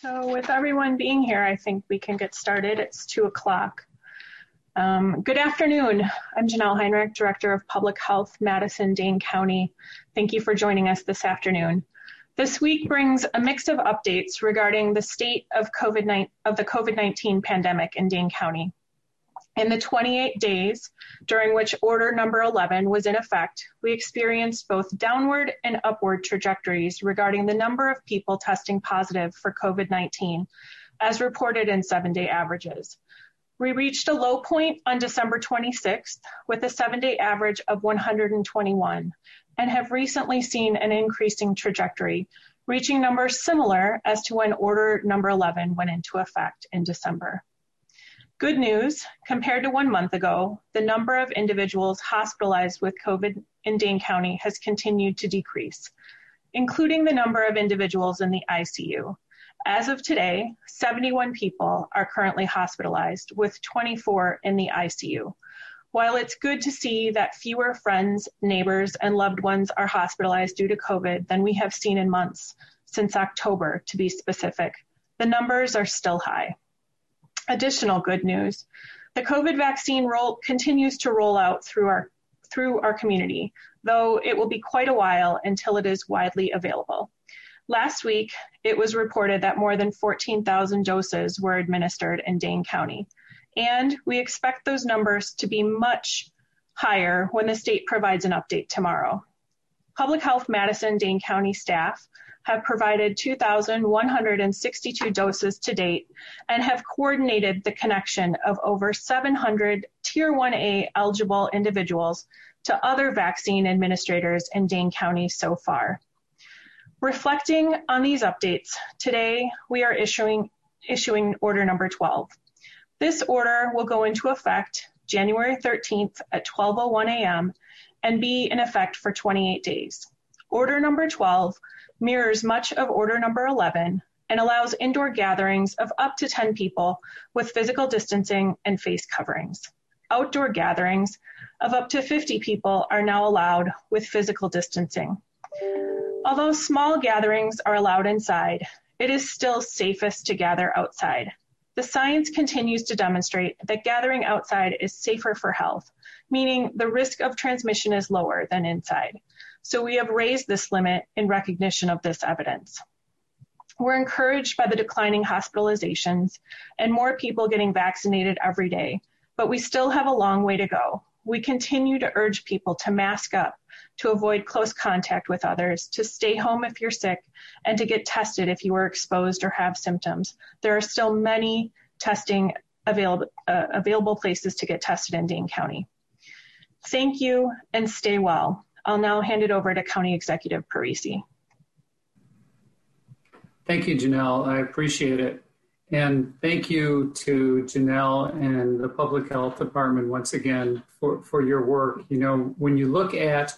So with everyone being here, I think we can get started. It's two o'clock. Um, good afternoon. I'm Janelle Heinrich, Director of Public Health, Madison, Dane County. Thank you for joining us this afternoon. This week brings a mix of updates regarding the state of, COVID of the COVID-19 pandemic in Dane County. In the 28 days during which Order Number 11 was in effect, we experienced both downward and upward trajectories regarding the number of people testing positive for COVID-19, as reported in seven-day averages. We reached a low point on December 26th with a seven-day average of 121 and have recently seen an increasing trajectory, reaching numbers similar as to when Order Number 11 went into effect in December. Good news, compared to one month ago, the number of individuals hospitalized with COVID in Dane County has continued to decrease, including the number of individuals in the ICU. As of today, 71 people are currently hospitalized, with 24 in the ICU. While it's good to see that fewer friends, neighbors, and loved ones are hospitalized due to COVID than we have seen in months, since October to be specific, the numbers are still high. Additional good news, the COVID vaccine roll continues to roll out through our through our community, though it will be quite a while until it is widely available. Last week, it was reported that more than 14,000 doses were administered in Dane County, and we expect those numbers to be much higher when the state provides an update tomorrow. Public Health Madison Dane County staff have provided 2,162 doses to date and have coordinated the connection of over 700 Tier 1A eligible individuals to other vaccine administrators in Dane County so far. Reflecting on these updates, today we are issuing, issuing order number 12. This order will go into effect January 13th at 12.01 a.m. and be in effect for 28 days. Order number 12 mirrors much of Order Number 11 and allows indoor gatherings of up to 10 people with physical distancing and face coverings. Outdoor gatherings of up to 50 people are now allowed with physical distancing. Although small gatherings are allowed inside, it is still safest to gather outside. The science continues to demonstrate that gathering outside is safer for health, meaning the risk of transmission is lower than inside. So we have raised this limit in recognition of this evidence. We're encouraged by the declining hospitalizations and more people getting vaccinated every day, but we still have a long way to go. We continue to urge people to mask up, to avoid close contact with others, to stay home if you're sick, and to get tested if you are exposed or have symptoms. There are still many testing available, uh, available places to get tested in Dane County. Thank you and stay well. I'll now hand it over to County Executive Parisi. Thank you, Janelle. I appreciate it. And thank you to Janelle and the Public Health Department once again for, for your work. You know, when you look at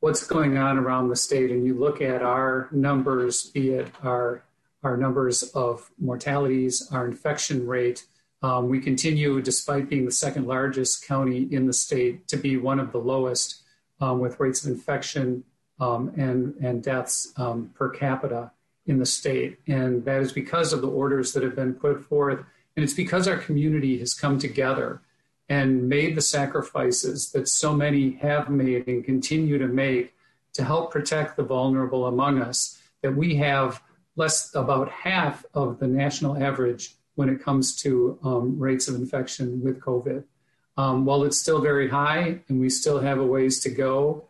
what's going on around the state and you look at our numbers, be it our, our numbers of mortalities, our infection rate, um, we continue, despite being the second largest county in the state, to be one of the lowest with rates of infection um, and, and deaths um, per capita in the state. And that is because of the orders that have been put forth. And it's because our community has come together and made the sacrifices that so many have made and continue to make to help protect the vulnerable among us that we have less about half of the national average when it comes to um, rates of infection with COVID. Um, while it's still very high and we still have a ways to go,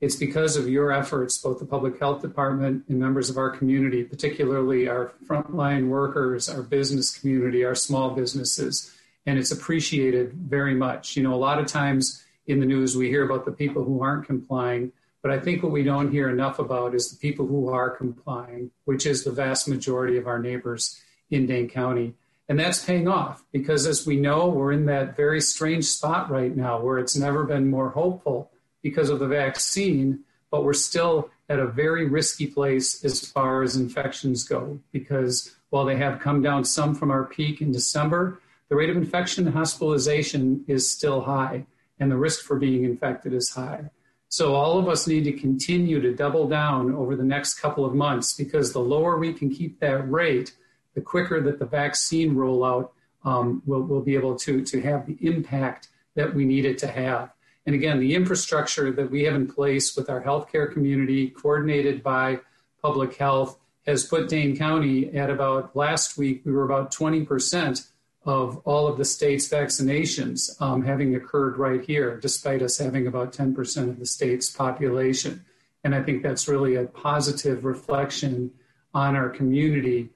it's because of your efforts, both the public health department and members of our community, particularly our frontline workers, our business community, our small businesses. And it's appreciated very much. You know, a lot of times in the news, we hear about the people who aren't complying, but I think what we don't hear enough about is the people who are complying, which is the vast majority of our neighbors in Dane County. And that's paying off because, as we know, we're in that very strange spot right now where it's never been more hopeful because of the vaccine, but we're still at a very risky place as far as infections go. Because while they have come down some from our peak in December, the rate of infection and hospitalization is still high, and the risk for being infected is high. So all of us need to continue to double down over the next couple of months because the lower we can keep that rate, the quicker that the vaccine rollout um, will, will be able to, to have the impact that we need it to have. And again, the infrastructure that we have in place with our healthcare community, coordinated by public health, has put Dane County at about last week, we were about 20% of all of the state's vaccinations um, having occurred right here, despite us having about 10% of the state's population. And I think that's really a positive reflection on our community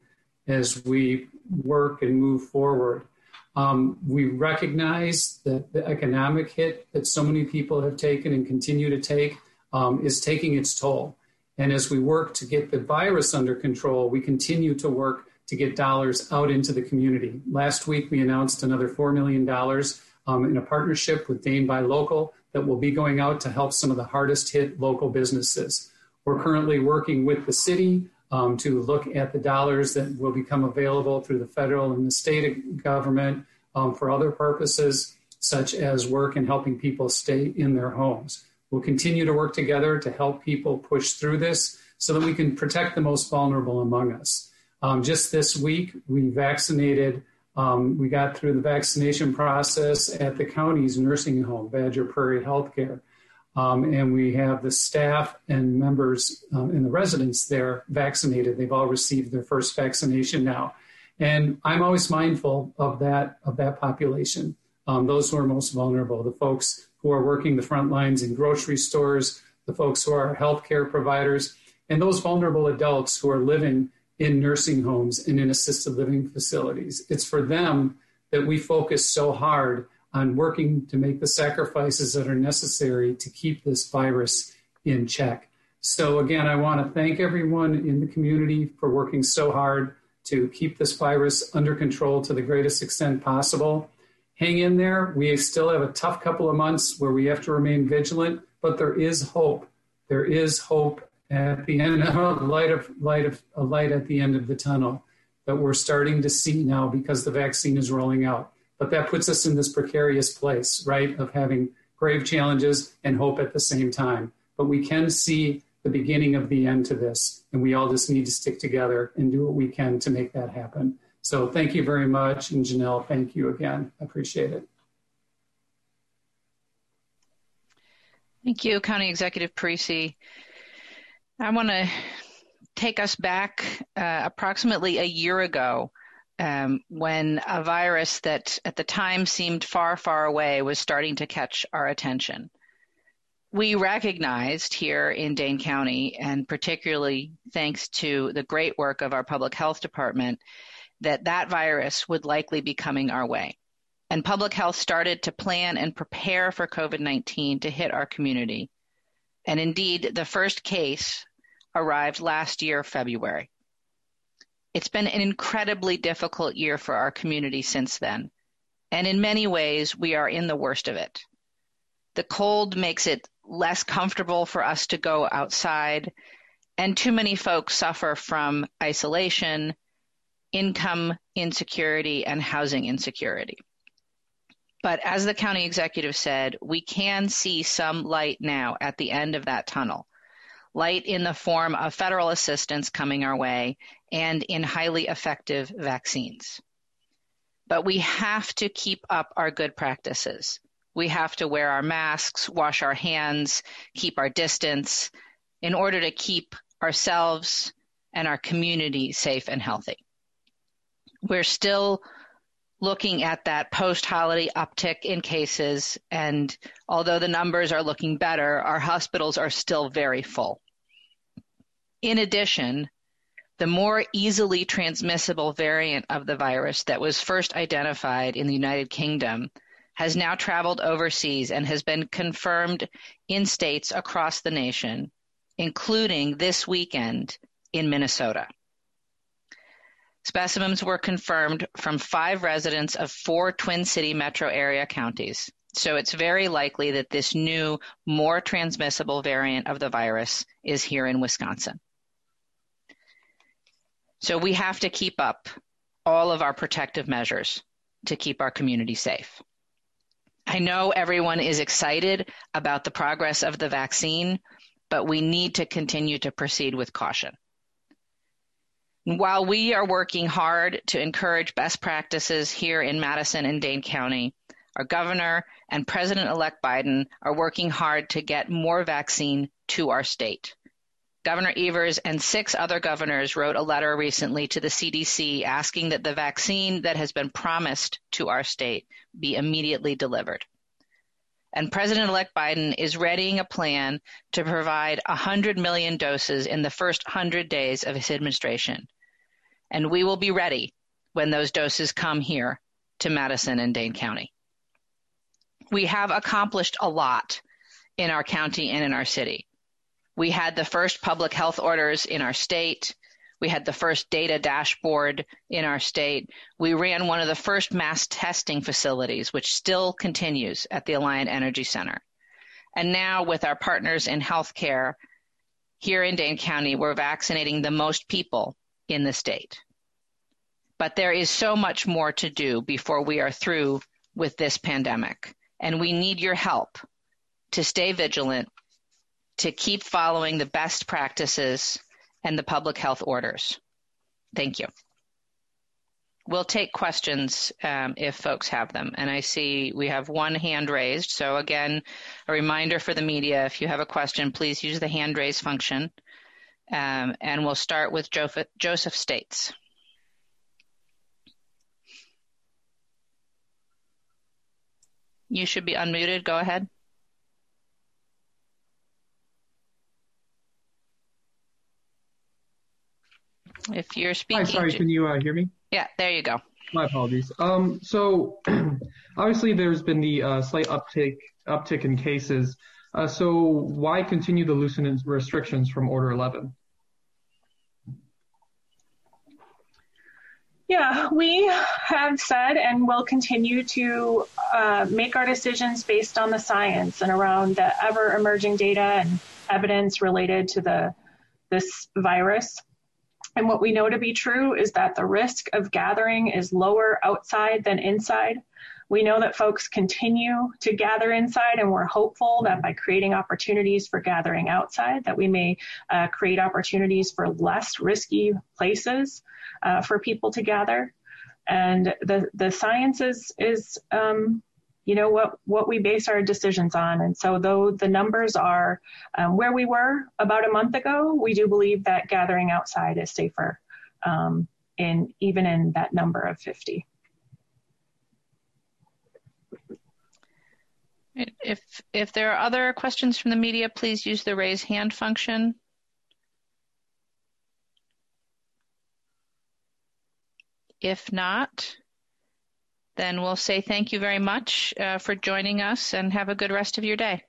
as we work and move forward. Um, we recognize that the economic hit that so many people have taken and continue to take um, is taking its toll. And as we work to get the virus under control, we continue to work to get dollars out into the community. Last week, we announced another $4 million um, in a partnership with Dane Buy Local that will be going out to help some of the hardest hit local businesses. We're currently working with the city um, to look at the dollars that will become available through the federal and the state government um, for other purposes, such as work and helping people stay in their homes. We'll continue to work together to help people push through this so that we can protect the most vulnerable among us. Um, just this week, we vaccinated, um, we got through the vaccination process at the county's nursing home, Badger Prairie Healthcare. Um, and we have the staff and members um, and the residents there vaccinated. They've all received their first vaccination now. And I'm always mindful of that, of that population, um, those who are most vulnerable, the folks who are working the front lines in grocery stores, the folks who are healthcare providers, and those vulnerable adults who are living in nursing homes and in assisted living facilities. It's for them that we focus so hard on working to make the sacrifices that are necessary to keep this virus in check. So, again, I want to thank everyone in the community for working so hard to keep this virus under control to the greatest extent possible. Hang in there. We still have a tough couple of months where we have to remain vigilant, but there is hope. There is hope at the end, of light of light of a light at the end of the tunnel that we're starting to see now because the vaccine is rolling out. But that puts us in this precarious place, right, of having grave challenges and hope at the same time. But we can see the beginning of the end to this, and we all just need to stick together and do what we can to make that happen. So thank you very much, and Janelle, thank you again. I appreciate it. Thank you, County Executive Parisi. I want to take us back uh, approximately a year ago um, when a virus that at the time seemed far, far away was starting to catch our attention. We recognized here in Dane County, and particularly thanks to the great work of our public health department, that that virus would likely be coming our way. And public health started to plan and prepare for COVID 19 to hit our community. And indeed, the first case arrived last year, February. It's been an incredibly difficult year for our community since then. And in many ways, we are in the worst of it. The cold makes it less comfortable for us to go outside, and too many folks suffer from isolation, income insecurity, and housing insecurity. But as the county executive said, we can see some light now at the end of that tunnel. Light in the form of federal assistance coming our way and in highly effective vaccines. But we have to keep up our good practices. We have to wear our masks, wash our hands, keep our distance in order to keep ourselves and our community safe and healthy. We're still looking at that post-holiday uptick in cases, and although the numbers are looking better, our hospitals are still very full. In addition, the more easily transmissible variant of the virus that was first identified in the United Kingdom has now traveled overseas and has been confirmed in states across the nation, including this weekend in Minnesota. Specimens were confirmed from five residents of four Twin City metro area counties. So it's very likely that this new, more transmissible variant of the virus is here in Wisconsin. So we have to keep up all of our protective measures to keep our community safe. I know everyone is excited about the progress of the vaccine, but we need to continue to proceed with caution. While we are working hard to encourage best practices here in Madison and Dane County, our governor and President-elect Biden are working hard to get more vaccine to our state. Governor Evers and six other governors wrote a letter recently to the CDC asking that the vaccine that has been promised to our state be immediately delivered. And President-elect Biden is readying a plan to provide 100 million doses in the first 100 days of his administration. And we will be ready when those doses come here to Madison and Dane County. We have accomplished a lot in our county and in our city. We had the first public health orders in our state. We had the first data dashboard in our state. We ran one of the first mass testing facilities, which still continues at the Alliant Energy Center. And now with our partners in healthcare here in Dane County, we're vaccinating the most people in the state. But there is so much more to do before we are through with this pandemic. And we need your help to stay vigilant to keep following the best practices and the public health orders. Thank you. We'll take questions um, if folks have them. And I see we have one hand raised. So again, a reminder for the media, if you have a question, please use the hand raise function. Um, and we'll start with Joseph, Joseph States. You should be unmuted. Go ahead. If you're speaking. Hi, sorry, can you uh, hear me? Yeah, there you go. My apologies. Um, so obviously there's been the uh, slight uptick uptick in cases. Uh, so why continue the loosening restrictions from Order 11? Yeah, we have said and will continue to uh, make our decisions based on the science and around the ever emerging data and evidence related to the this virus. And what we know to be true is that the risk of gathering is lower outside than inside. We know that folks continue to gather inside, and we're hopeful that by creating opportunities for gathering outside, that we may uh, create opportunities for less risky places uh, for people to gather. And the the science is is um, you know what what we base our decisions on. And so though the numbers are um, where we were about a month ago, we do believe that gathering outside is safer um, in even in that number of 50. If if there are other questions from the media, please use the raise hand function. If not, then we'll say thank you very much uh, for joining us and have a good rest of your day.